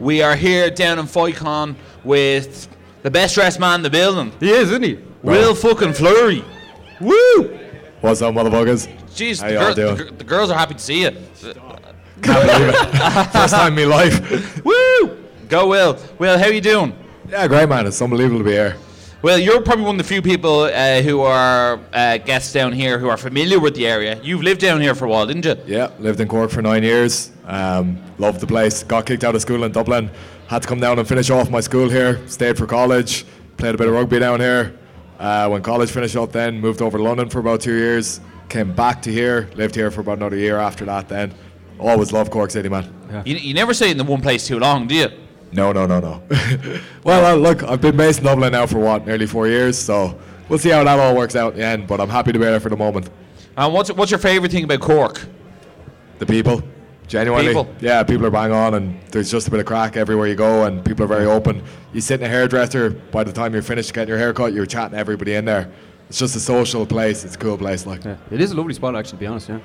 We are here down in Foycon with the best dressed man in the building, He is, isn't he? Will fucking Fleury. Woo! What's up, motherfuckers? Jeez, How the, y'all girl- the, doing? gir- the girls are happy to see you. Can't believe it. First time in my life. Woo! Go, Will. Will, how are you doing? Yeah, great man. It's unbelievable to be here. Well, you're probably one of the few people uh, who are uh, guests down here who are familiar with the area. You've lived down here for a while, didn't you? Yeah, lived in Cork for nine years. Um, loved the place. Got kicked out of school in Dublin. Had to come down and finish off my school here. Stayed for college. Played a bit of rugby down here. Uh, when college finished up, then moved over to London for about two years. Came back to here. Lived here for about another year after that. Then always loved Cork City, man. You, you never stay in the one place too long, do you? No, no, no, no. well, uh, look, I've been based in Dublin now for what, nearly four years. So we'll see how that all works out in the end. But I'm happy to be there for the moment. And what's what's your favourite thing about Cork? The people, genuinely. People. Yeah, people are bang on, and there's just a bit of crack everywhere you go, and people are very open. You sit in a hairdresser, by the time you're finished getting your hair cut, you're chatting everybody in there. It's just a social place. It's a cool place, like. Yeah. It is a lovely spot, actually, to be honest, yeah.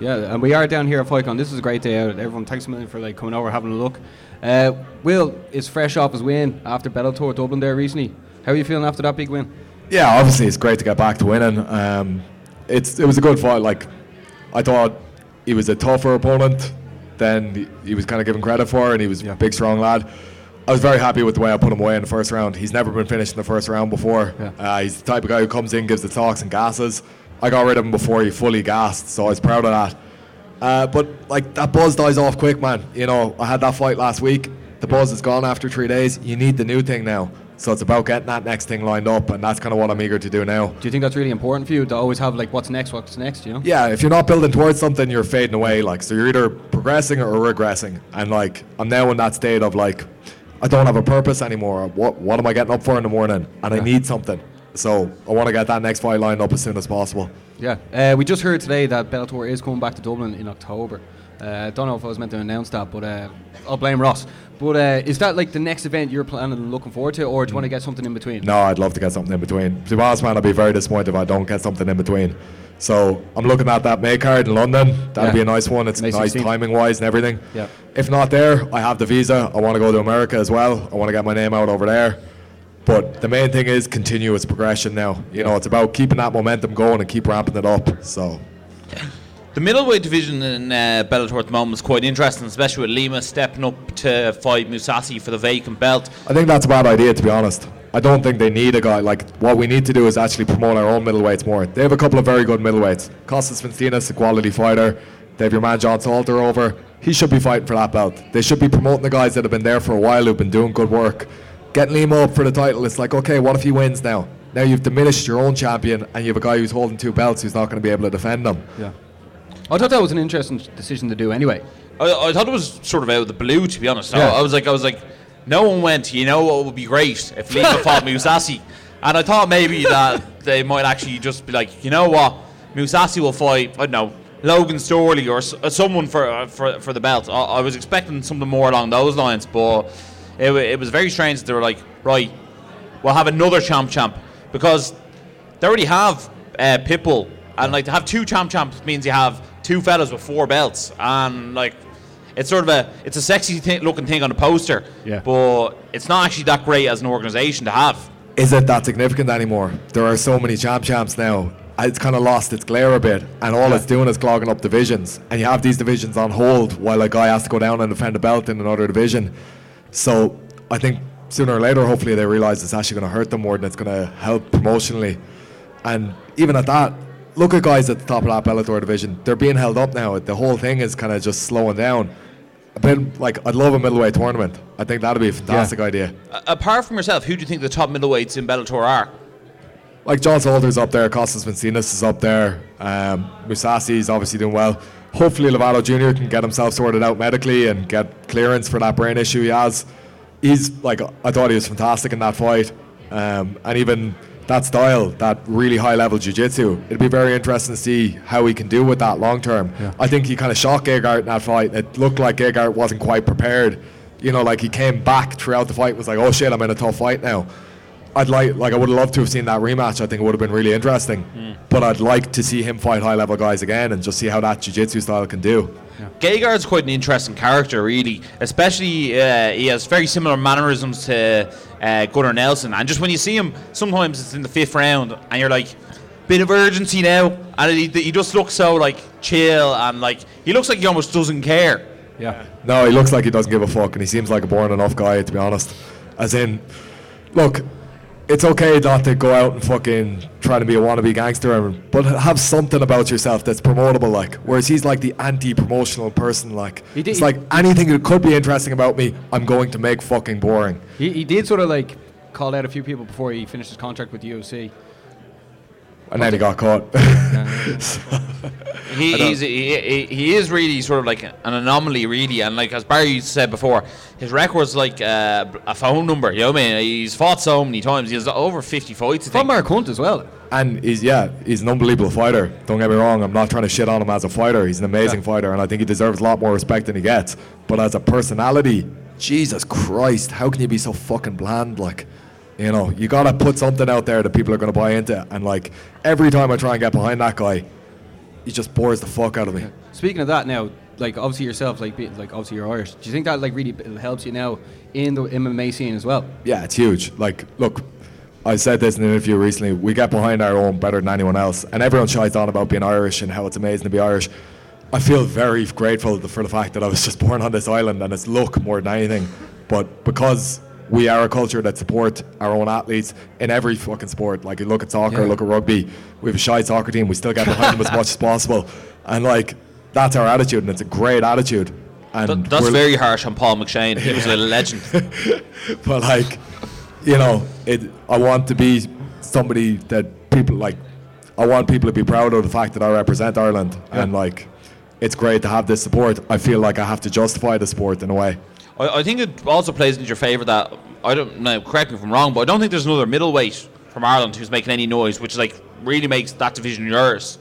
Yeah, and we are down here at Foycon. This is a great day out. Everyone, thanks a million for like coming over, having a look. Uh, Will is fresh off his win after Bellator Dublin there recently. How are you feeling after that big win? Yeah, obviously it's great to get back to winning. Um, it's it was a good fight. Like I thought he was a tougher opponent than he- was kind of given credit for, and he was a big, strong lad. I was very happy with the way I put him away in the first round. He's never been finished in the first round before. Yeah. Uh, he's the type of guy who comes in, gives the talks and gasses. I got rid of him before he fully gassed, so I was proud of that. Uh, but like that buzz dies off quick, man. You know, I had that fight last week. The buzz is gone after three days. You need the new thing now. So it's about getting that next thing lined up, and that's kind of what I'm eager to do now. Do you think that's really important for you to always have like what's next, what's next, you know? Yeah, if you're not building towards something, you're fading away. Like, so you're either progressing or regressing. And like, I'm now in that state of like, I don't have a purpose anymore. What what am I getting up for in the morning? And I need something. So I want to get that next fight lined up as soon as possible. Yeah. Uh, we just heard today that Bellator is coming back to Dublin in October. Uh, don't know if I was meant to announce that, but uh, I'll blame Ross. But uh, is that like the next event you're planning and looking forward to, or do you want to get something in between? No, I'd love to get something in between. To be honest, man, I'd be very disappointed if I don't get something in between. So I'm looking at that May card in London. That'd Yeah. be a nice one. It's May nice 16th. timing wise and everything. Yeah. If not there, I have the visa. I want to go to America as well. I want to get my name out over there. But the main thing is continuous progression now. You know, it's about keeping that momentum going and keep ramping it up. So The middleweight division in uh, Bellator at the moment is quite interesting, especially with Lima stepping up to fight Mousasi for the vacant belt. I think that's a bad idea, to be honest. I don't think they need a guy. Like, what we need to do is actually promote our own middleweights more. They have a couple of very good middleweights. Costello van Steenis, a quality fighter. They have your man John Salter over. He should be fighting for that belt. They should be promoting the guys that have been there for a while who've been doing good work. Getting Lima up for the title, it's like, okay, what if he wins now? Now you've diminished your own champion and you have a guy who's holding two belts who's not going to be able to defend them. Yeah. I thought that was an interesting decision to do anyway. I, I thought it was sort of out of the blue, to be honest. I- Yeah. I, was like, I was like, no one went. You know what would be great if Lima fought Mousasi, and I thought maybe that they might actually just be like, you know what, Mousasi will fight. I don't know. Logan Storley or s- uh, someone for uh, for for the belt. I, I was expecting something more along those lines, but it, it was very strange that they were like, right, we'll have another champ champ because they already have uh, Pitbull, and like to have two champ champs means you have two fellas with four belts, and like it's sort of a it's a sexy thi- looking thing on a poster, Yeah. but it's not actually that great as an organization to have. is it that significant anymore? There are so many champ champs now. It's kind of lost its glare a bit, and all it's doing is clogging up divisions. And you have these divisions on hold while a guy has to go down and defend a belt in another division. So I think sooner or later, hopefully, they realize it's actually going to hurt them more than it's going to help promotionally. And even at that, look at guys at the top of that Bellator division. They're being held up now. The whole thing is kind of just slowing down. A bit like I'd love a middleweight tournament. I think that'd be a fantastic idea. A- apart from yourself, who do you think the top middleweights in Bellator are? like John Salter's up there, Costello van Steenis is up there, um, Mousasi's obviously doing well. Hopefully, Lovato Jr. can get himself sorted out medically and get clearance for that brain issue he has. He's like, I thought he was fantastic in that fight, um, and even that style, that really high level jiu jitsu. It'd be very interesting to see how he can do with that long term. I think he kind of shocked Gegard in that fight. It looked like Gegard wasn't quite prepared. You know, like he came back throughout the fight, was like, oh shit, I'm in a tough fight now. I'd like like I would love to have seen that rematch. I think it would have been really interesting. Hmm. But I'd like to see him fight high level guys again and just see how that jiu-jitsu style can do. Gegard's quite an interesting character, really. Especially, uh, he has very similar mannerisms to uh, Gunnar Nelson. And just when you see him, sometimes it's in the fifth round, and you're like, bit of urgency now. And he, he just looks so like chill and like he looks like he almost doesn't care. Yeah. No, he looks like he doesn't give a fuck, and he seems like a boring enough guy, to be honest. As in, look, it's okay not to go out and fucking try to be a wannabe gangster, and- but have something about yourself that's promotable, like. Whereas he's like the anti-promotional person, like. He did- it's like anything that could be interesting about me, I'm going to make fucking boring. He, he did sort of like call out a few people before he finished his contract with the UFC. And then he got caught. He, he's, he, he, he is really sort of like an anomaly, really. And like as Barry said before, his record's like uh, a phone number. You know what I mean? He's fought so many times. He has over 50 fights. From think. Mark Hunt as well. And he's yeah, he's an unbelievable fighter. Don't get me wrong. I'm not trying to shit on him as a fighter. He's an amazing Yeah. fighter, and I think he deserves a lot more respect than he gets. But as a personality, Jesus Christ, how can you be so fucking bland? Like, you know, you gotta put something out there that people are gonna buy into. And like every time I try and get behind that guy, he just bores the fuck out of me. Speaking of that, now, like obviously yourself, like be, like obviously you're Irish. Do you think that like really helps you now in the MMA scene as well? Yeah, it's huge. Like, look, I said this in an interview recently. We get behind our own better than anyone else, and everyone shies on about being Irish and how it's amazing to be Irish. I feel very grateful for the fact that I was just born on this island, and it's luck more than anything. But because we are a culture that support our own athletes in every fucking sport, like you look at soccer, Yeah. look at rugby, we have a shy soccer team. We still get behind them as much as possible, and like that's our attitude, and it's a great attitude. And Th- that's we're- very harsh on Paul McShane. He was a legend. but like, you know, it. I want to be somebody that people like. I want people to be proud of the fact that I represent Ireland, and like, it's great to have this support. I feel like I have to justify the sport in a way. I, I think it also plays into your favour that I don't know. Correct me if I'm wrong, but I don't think there's another middleweight from Ireland who's making any noise, which like really makes that division yours.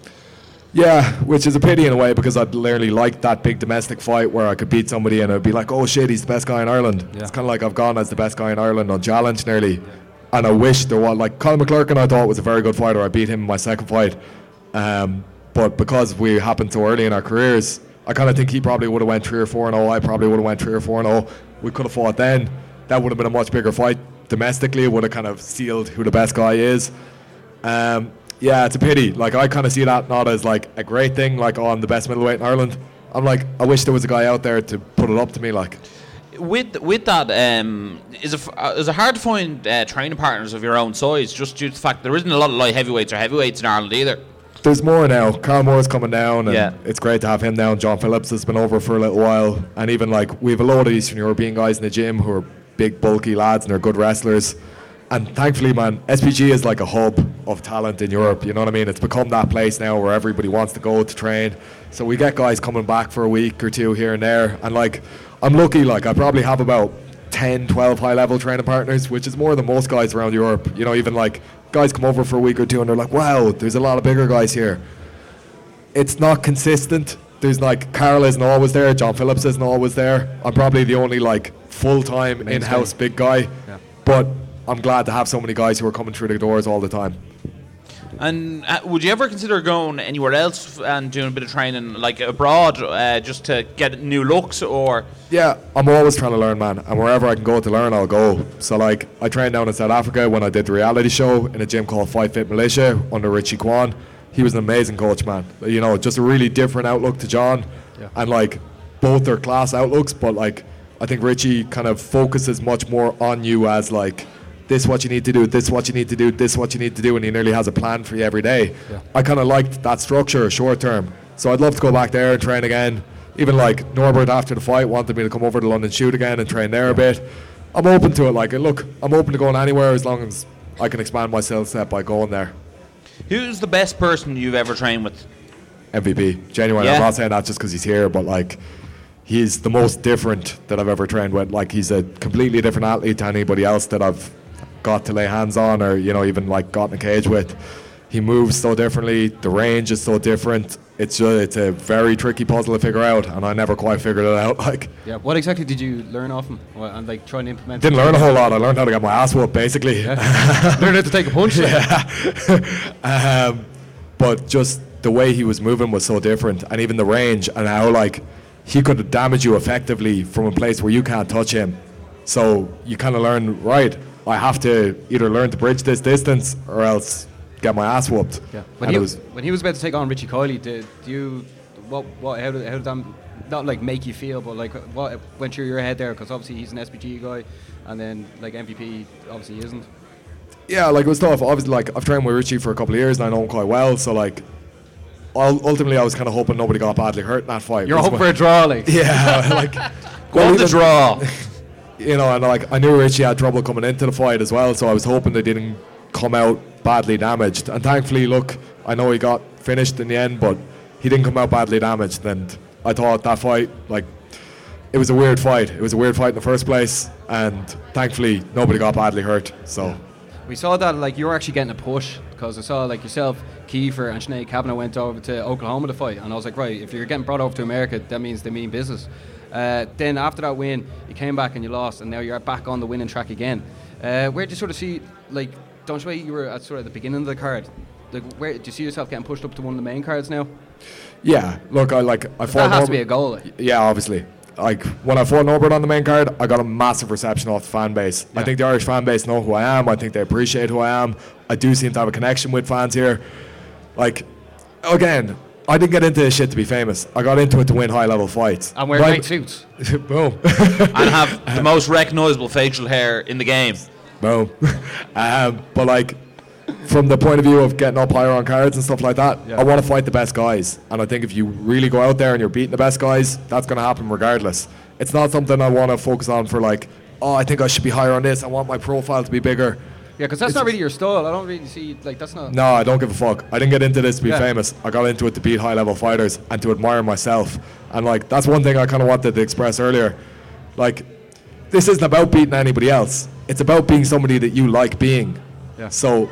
Yeah, which is a pity in a way because I'd literally like that big domestic fight where I could beat somebody and I'd be like, oh shit, he's the best guy in Ireland. Yeah. It's kind of like I've gone as the best guy in Ireland on challenge nearly. And I wish there was, like, Colin McClurkin I thought was a very good fighter. I beat him in my second fight. Um, but because we happened so early in our careers, I kind of think he probably would have went 3 or 4 and 0. I probably would have went 3 or 4 and 0. We could have fought then. That would have been a much bigger fight domestically. It would have kind of sealed who the best guy is. Um, yeah, it's a pity. Like I kind of see that not as like a great thing. Like oh, I'm the best middleweight in Ireland. I'm like I wish there was a guy out there to put it up to me. Like With with that, um, is it uh, is it hard to find uh, training partners of your own size? Just due to the fact there isn't a lot of light heavyweights or heavyweights in Ireland either. There's more now. Carl Moore's coming down, and Yeah. it's great to have him down. John Phillips has been over for a little while, and even like we have a lot of Eastern European guys in the gym who are big, bulky lads and they're good wrestlers. And thankfully, man, SBG is like a hub of talent in Europe. You know what I mean? It's become that place now where everybody wants to go to train. So we get guys coming back for a week or two here and there. And like, I'm lucky. Like, I probably have about 10, 12 high level training partners, which is more than most guys around Europe. You know, even like guys come over for a week or two and they're like, wow, there's a lot of bigger guys here. It's not consistent. There's like Carl isn't always there, John Phillips isn't always there. I'm probably the only like full time in house big guy. Yeah. But I'm glad to have so many guys who are coming through the doors all the time. And uh, would you ever consider going anywhere else and doing a bit of training, like abroad, uh, just to get new looks? Or Yeah, I'm always trying to learn, man. And wherever I can go to learn, I'll go. So, like, I trained down in South Africa when I did the reality show in a gym called Five Fit Malaysia under Richie Kwan. He was an amazing coach, man. You know, just a really different outlook to John. Yeah. And, like, both their class outlooks, but, like, I think Richie kind of focuses much more on you as, like, this what you need to do, this what you need to do, this what you need to do, and he nearly has a plan for you every day. Yeah. I kind of liked that structure short term. So I'd love to go back there and train again. Even like Norbert after the fight wanted me to come over to London shoot again and train there a bit. I'm open to it. Like, look, I'm open to going anywhere as long as I can expand my skill set by going there. who's the best person you've ever trained with? MVP, genuine. Yeah. I'm not saying that just because he's here, but like, he's the most different that I've ever trained with. Like, he's a completely different athlete to anybody else that I've got to lay hands on or you know even like got in a cage with. He moves so differently. The range is so different. it's uh, it's a very tricky puzzle to figure out, and I never quite figured it out. Like, Yeah. What exactly did you learn off him? Or- And like try and implement? didn't learn a whole lot. I learned how to get my ass whooped, basically. learn how to take a punch. like. um, but just the way he was moving was so different, and even the range and how like he could damage you effectively from a place where you can't touch him. So you kind of learn right. I have to either learn to bridge this distance or else get my ass whooped. Yeah. When he was when he was about to take on Richie Kiely, did do you what what how did how did that not like make you feel, but like what went through your head there? Because obviously he's an SBG guy, and then like MVP obviously isn't. Yeah, like it was tough. Obviously, like I've trained with Richie for a couple of years and I know him quite well. So like, ultimately, I was kind of hoping nobody got badly hurt in that fight. You're hoping for a draw, like. Yeah, like Go on the draw. you know, and like I knew Richie had trouble coming into the fight as well, so I was hoping they didn't come out badly damaged. And thankfully, look, I know he got finished in the end, but he didn't come out badly damaged. And I thought that fight, like, it was a weird fight. It was a weird fight in the first place, and thankfully nobody got badly hurt. So We saw that like you were actually getting a push because I saw like yourself, Kiefer, and Sinead Kavanagh went over to Oklahoma to fight, and I was like, right, if you're getting brought over to America, that means they mean business. Uh, then after that win, you came back and you lost, and now you're back on the winning track again. Uh, where do you sort of see like? Don't you you were at sort of the beginning of the card? Like, where do you see yourself getting pushed up to one of the main cards now? yeah, look, I like I fought. That has to be a goal. Like. Yeah, obviously. Like when I fought Norbert on the main card, I got a massive reception off the fan base. I think the Irish fan base know who I am. I think they appreciate who I am. I do seem to have a connection with fans here. Like, again, I didn't get into this shit to be famous. I got into it to win high level fights. And wear Right- great suits. Boom. and have the most recognisable facial hair in the game. Boom. um, but like, from the point of view of getting up higher on cards and stuff like that, Yeah. I want to fight the best guys. And I think if you really go out there and you're beating the best guys, that's going to happen regardless. It's not something I want to focus on for like, oh, I think I should be higher on this. I want my profile to be bigger. Yeah, because that's It's not really your style. I don't really see like that's not. No, I don't give a fuck. I didn't get into this to be Yeah. famous. I got into it to beat high level fighters and to admire myself. And like that's one thing I kind of wanted to express earlier. Like this isn't about beating anybody else. It's about being somebody that you like being. Yeah. So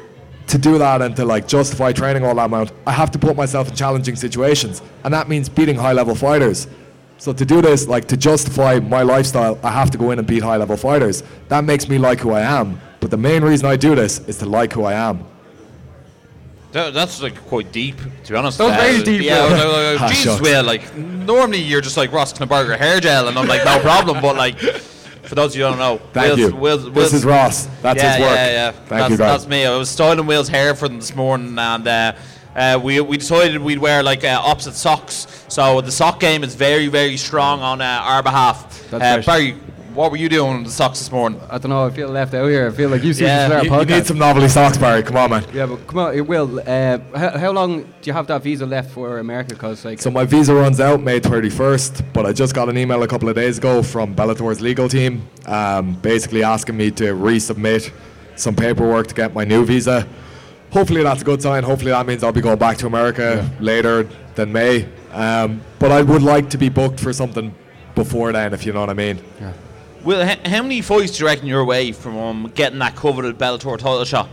to do that and to like justify training all that amount, I have to put myself in challenging situations, and that means beating high level fighters. So to do this, like to justify my lifestyle, I have to go in and beat high level fighters. That makes me like who I am. But the main reason I do this is to like who I am. That, that's like quite deep, to be honest. That was Uh, very deep, Yeah, Will. I like, Ah, Jesus. Will. Like normally you're just like Ross Knapperger hair gel, and I'm like no problem. But like for those of you who don't know, Thank Will's, you. Will's, this is Ross. That's yeah, his work. Yeah, yeah, Thank that's, you, guys. That's me. I was styling Will's hair for them this morning, and uh, uh, we we decided we'd wear like uh, opposite socks. So the sock game is very very strong on uh, our behalf. That's uh, right. Barry, what were you doing with the socks this morning? I don't know. I feel left out here. I feel like you see Yeah, this is You, our you podcast. need some novelty socks, Barry. Come on, man. Yeah, but come on, it will. Uh, how, how long do you have that visa left for America? Because like, So my visa runs out May 31st, but I just got an email a couple of days ago from Bellator's legal team, um, basically asking me to resubmit some paperwork to get my new visa. Hopefully that's a good sign. Hopefully that means I'll be going back to America later than May. Um, but I would like to be booked for something before then, if you know what I mean. Will, h- how many fights do you reckon you're away from um, getting that coveted Bellator title shot?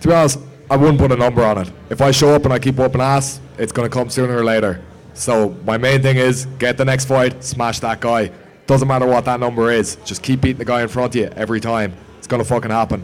To be honest, I wouldn't put a number on it. If I show up and I keep whooping ass, it's going to come sooner or later. So my main thing is get the next fight, smash that guy. Doesn't matter what that number is. Just keep beating the guy in front of you every time. It's going to fucking happen.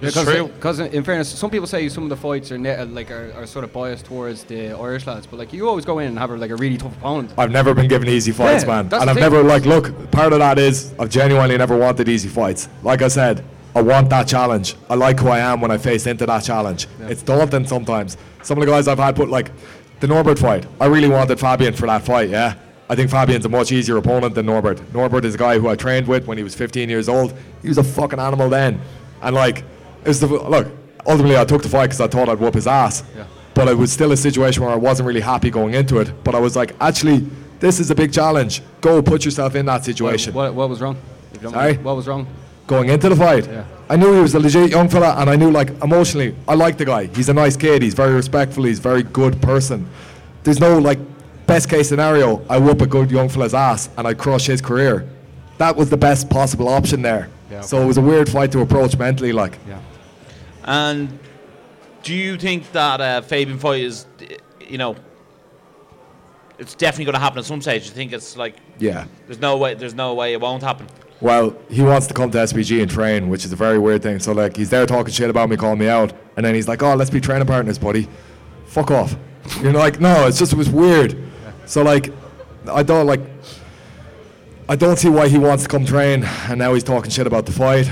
Because in fairness, some people say some of the fights are ne- uh, like are, are sort of biased towards the Irish lads, but like you always go in and have like a really tough opponent. I've never been given easy fights, Yeah, man. And I've thing. never, like, look, part of that is I've genuinely never wanted easy fights. Like I said, I want that challenge. I like who I am when I face into that challenge. It's daunting sometimes. Some of the guys I've had put, like, the Norbert fight, I really wanted Fabian for that fight, yeah? I think Fabian's a much easier opponent than Norbert. Norbert is a guy who I trained with when he was 15 years old. He was a fucking animal then. And, like, the, look, ultimately I took the fight because I thought I'd whoop his ass. Yeah. But it was still a situation where I wasn't really happy going into it. But I was like, actually, this is a big challenge. Go put yourself in that situation. what, what was wrong? If you don't Sorry? What was wrong? Going into the fight, Yeah. I knew he was a legit young fella, and I knew, like, emotionally, I like the guy. He's a nice kid. He's very respectful. He's a very good person. There's no, like, best case scenario, I whoop a good young fella's ass and I crush his career. That was the best possible option there. Yeah, So it was a weird fight to approach mentally, like. Yeah. And do you think that uh, Fabian Foy is, you know, it's definitely going to happen at some stage. You think it's like Yeah. there's no way there's no way it won't happen. Well, he wants to come to SBG and train, which is a very weird thing. So like, he's there talking shit about me, calling me out, and then he's like, "Oh, let's be training partners, buddy." Fuck off. You're like, no, it's just it was weird. So like, I don't like. I don't see why he wants to come train, and now he's talking shit about the fight.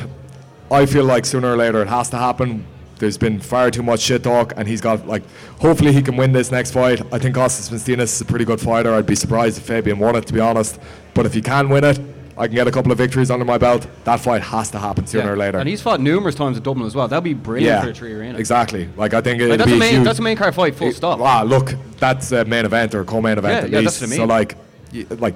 I feel like sooner or later it has to happen. There's been far too much shit talk, and he's got like. Hopefully, he can win this next fight. I think Costello van Steenis is a pretty good fighter. I'd be surprised if Fabian won it, to be honest. But if he can win it, I can get a couple of victories under my belt. That fight has to happen sooner Yeah. or later. And he's fought numerous times at Dublin as well. That'd be brilliant yeah, for the 3Arena. exactly. Like I think it'd Like, that's, be a main, huge. that's a main card fight, full stop. Ah, look, that's a main event or co-main event Yeah, at yeah, least. that's what I So like, like,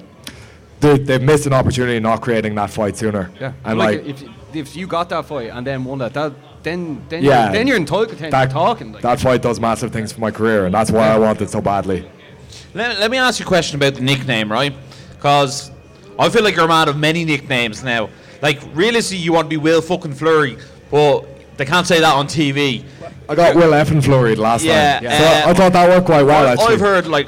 they, they've missed an opportunity not creating that fight sooner. Yeah, and like, like, if if you got that fight and then won that, that then then Yeah. you're, then you're in talk, then that, you're talking. Like, that fight does massive things for my career, and that's why I want it so badly. Let, let me ask you a question about the nickname, right? Because I feel like you're a man of many nicknames now. Like, realistically, you want to be Will fucking Fleury, but they can't say that on TV. I got Will Effin flurried last Yeah, time, yeah. so uh, I thought that worked quite well. I- actually, I've heard, like,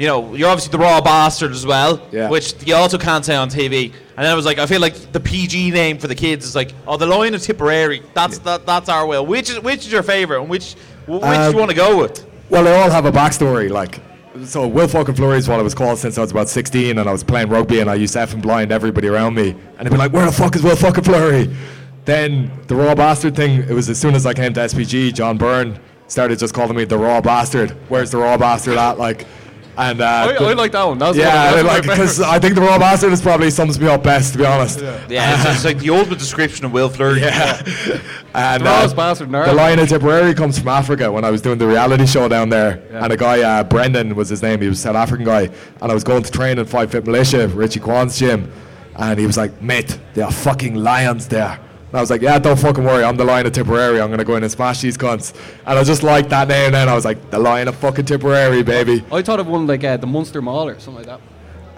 you know, you're obviously the raw bastard as well, Yeah. which you also can't say on TV. And then I was like, I feel like the PG name for the kids is like, oh, the Lion of Tipperary. That's that, that's our Will. Which is which is your favourite, and which wh- which do Um, you want to go with? Well, they all have a backstory. Like, so Will fucking Fleury is what I was called since I was about 16, and I was playing rugby, and I used to and blind everybody around me, and they'd be like, "Where the fuck is Will fucking Fleury?" Then the raw bastard thing. It was as soon as I came to SBG, John Byrne started just calling me the raw bastard. Where's the raw bastard at? Like, and uh, I, the- I like that one. That was yeah, one I of, that's like because. I think the raw bastard is probably sums me up best, to be honest. Yeah, it's, it's like the ultimate description of Will Fleury. Yeah. and The rawest bastard the Lion of Tipperary comes from Africa when I was doing the reality show down there. And a guy, uh, Brendan was his name, he was a South African guy. And I was going to train in Five Fit Militia, Richie Kwan's gym. And he was like, mate, there are fucking lions there. And I was like, yeah, don't fucking worry, I'm the Lion of Tipperary. I'm going to go in and smash these cunts. And I just liked that name then. I was like, the Lion of fucking Tipperary, baby. I thought of one like uh, the Munster Mauler, or something like that.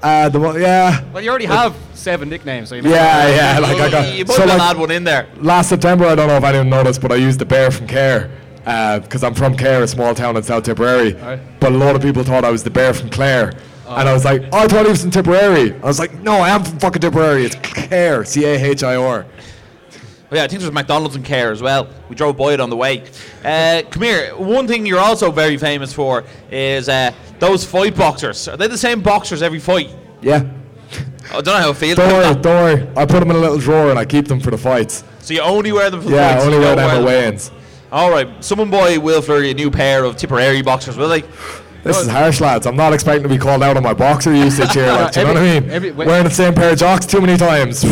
Uh, the one, yeah. Well, you already have seven nicknames, so you Yeah, as yeah, like I got. you might so as like- add one in there. last September, I don't know if anyone noticed, but I used the bear from Cahir because I'm from Cahir, a small town in South Tipperary. Right. But a lot of people thought I was the bear from Clare. And I was like, oh, I thought he was from Tipperary. I was like, no, I am from fucking Tipperary. It's Cahir, C A H I R. Oh, yeah, I think there's McDonald's in Cahir as well. We drove by it on the way. Uh, come here. One thing you're also very famous for is uh, those fight boxers. Are they the same boxers every fight? Yeah. I don't know how it feels. Don't worry, that. don't worry. I put them in a little drawer and I keep them for the fights. So you only wear them for the Yeah, I fights. only you wear don't them at weigh-ins. All right. Someone buy Will Fleury a new pair of Tipperary boxers, will they? This is harsh, lads. I'm not expecting to be called out on my boxer usage here. Like, do you know what I mean? Every- every- Wearing the same pair of jocks too many times.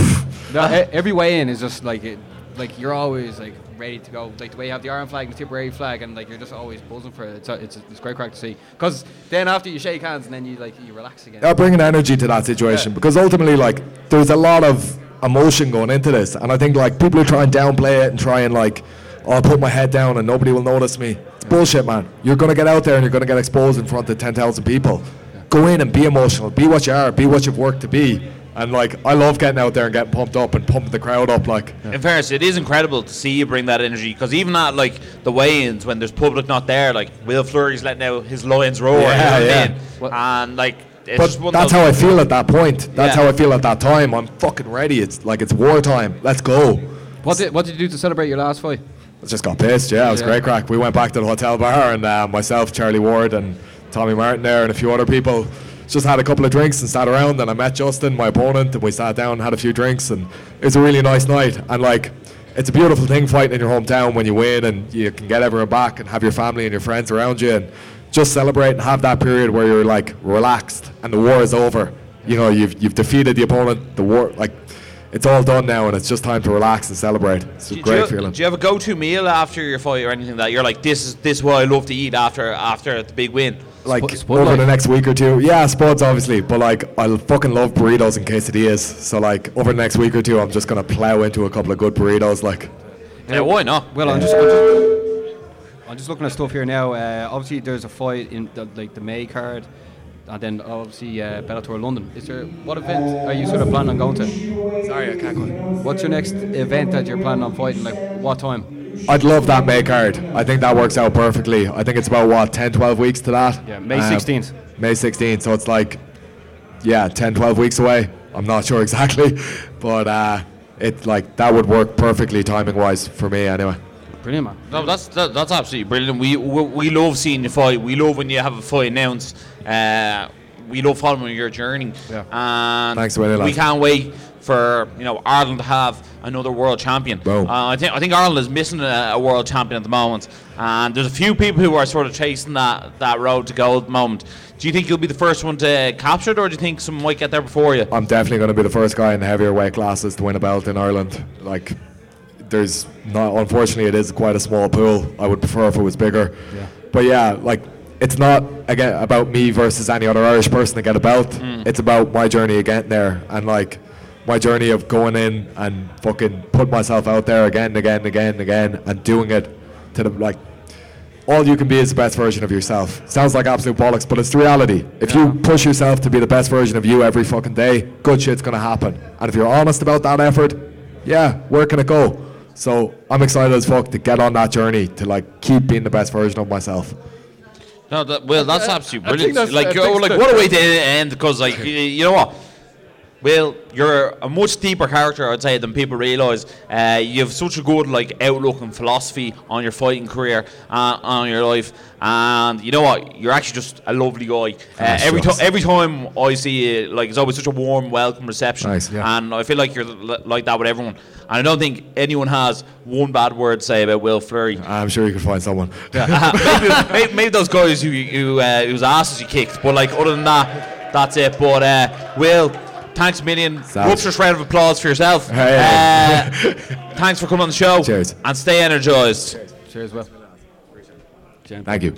No, every weigh-in is just like it, like you're always like ready to go. Like the way you have the Iron flag and the Tipperary flag, and like you're just always buzzing for it. It's a, it's, a, it's great crack to see. Because then after you shake hands and then you like you relax again. Yeah, bringing energy to that situation because ultimately, like, there's a lot of emotion going into this, and I think like people who try and downplay it and try and like, oh, I'll put my head down and nobody will notice me. It's bullshit, man. You're gonna get out there and you're gonna get exposed in front of ten thousand people. Go in and be emotional. Be what you are. Be what you've worked to be. And like, I love getting out there and getting pumped up and pumping the crowd up. Like, In fairness, it is incredible to see you bring that energy because even at like the weigh-ins when there's public not there, like Will Fleury's letting out his lions roar, Yeah, you know what yeah. I? Well- and like it's just but one that's how I feel at that point. That's Yeah. how I feel at that time. I'm fucking ready. It's like it's wartime. Let's go. What did what did you do to celebrate your last fight? I just got pissed. Yeah, it was Yeah. great crack. We went back to the hotel bar, and uh, myself, Charlie Ward, and Tommy Martin there, and a few other people just had a couple of drinks and sat around. And I met Justin, my opponent, and we sat down and had a few drinks, and it was a really nice night. And like, it's a beautiful thing fighting in your hometown when you win, and you can get everyone back and have your family and your friends around you, and just celebrate and have that period where you're like relaxed and the war is over. You know, you've you've defeated the opponent. The war, like. It's all done now, and it's just time to relax and celebrate. It's a Do, great you, feeling. do you have a go-to meal after your fight or anything that you're like, this is this is what I love to eat after after the big win? Like Spud- Spud over the next week or two. Yeah, sports obviously, but like I fucking love burritos and quesadillas. So like over the next week or two, I'm just gonna plow into a couple of good burritos. Like Yeah, why not? Well, I'm just, I'm just I'm just looking at stuff here now. Uh, obviously, there's a fight in the, like the May card, and then obviously uh, Bellator London. Is there what event are you sort of planning on going to? sorry, I can't go. What's your next event that you're planning on fighting? Like what time? I'd love that May card. I think that works out perfectly. I think it's about what 10, 12 weeks to that. Yeah, May Um, 16th. May 16th. So it's like, yeah, 10, 12 weeks away. I'm not sure exactly, but uh, it like that would work perfectly timing wise for me anyway. Brilliant, man. No, that's that, that's absolutely brilliant. We, we we love seeing you fight. We love when you have a fight announced. Uh, we love following your journey. Yeah. And Thanks, Willie, we can't wait for you know Ireland to have another world champion. Uh, I think I think Ireland is missing a, a world champion at the moment, and there's a few people who are sort of chasing that, that road to gold at the moment. Do you think you'll be the first one to capture it, or do you think someone might get there before you? I'm definitely going to be the first guy in the heavier weight classes to win a belt in Ireland. Like, there's not. Unfortunately, it is quite a small pool. I would prefer if it was bigger. Yeah. But yeah, like it's not again about me versus any other Irish person to get a belt. It's about my journey of getting there and like my journey of going in and fucking put myself out there again and again and again and again and doing it to the like. All you can be is the best version of yourself. Sounds like absolute bollocks, but it's the reality. If you push yourself to be the best version of you every fucking day, good shit's gonna happen. And if you're honest about that effort, yeah, where can it go? So I'm excited as fuck to get on that journey to like keep being the best version of myself. No, that, well, that's absolutely brilliant. that's- like, I oh, like what a way to end because, like, you know what? Well, you're a much deeper character, I'd say, than people realise. Uh, you have such a good like outlook and philosophy on your fighting career, uh, on your life, and you know what? You're actually just a lovely guy. Uh, every time, shucks. every time I see you, like, it's always such a warm, welcome reception, Nice, yeah. and I feel like you're li- like that with everyone. And I don't think anyone has one bad word to say about Will Fleury. I'm sure you could find someone. maybe, maybe, maybe those guys who, who uh, whose asses you kicked, but like other than that, that's it. But uh, Will, thanks a million. Sounds- just round of applause for yourself. Hey. Uh, thanks for coming on the show. Cheers. And stay energized. Cheers, Will. Cheers. Thank you.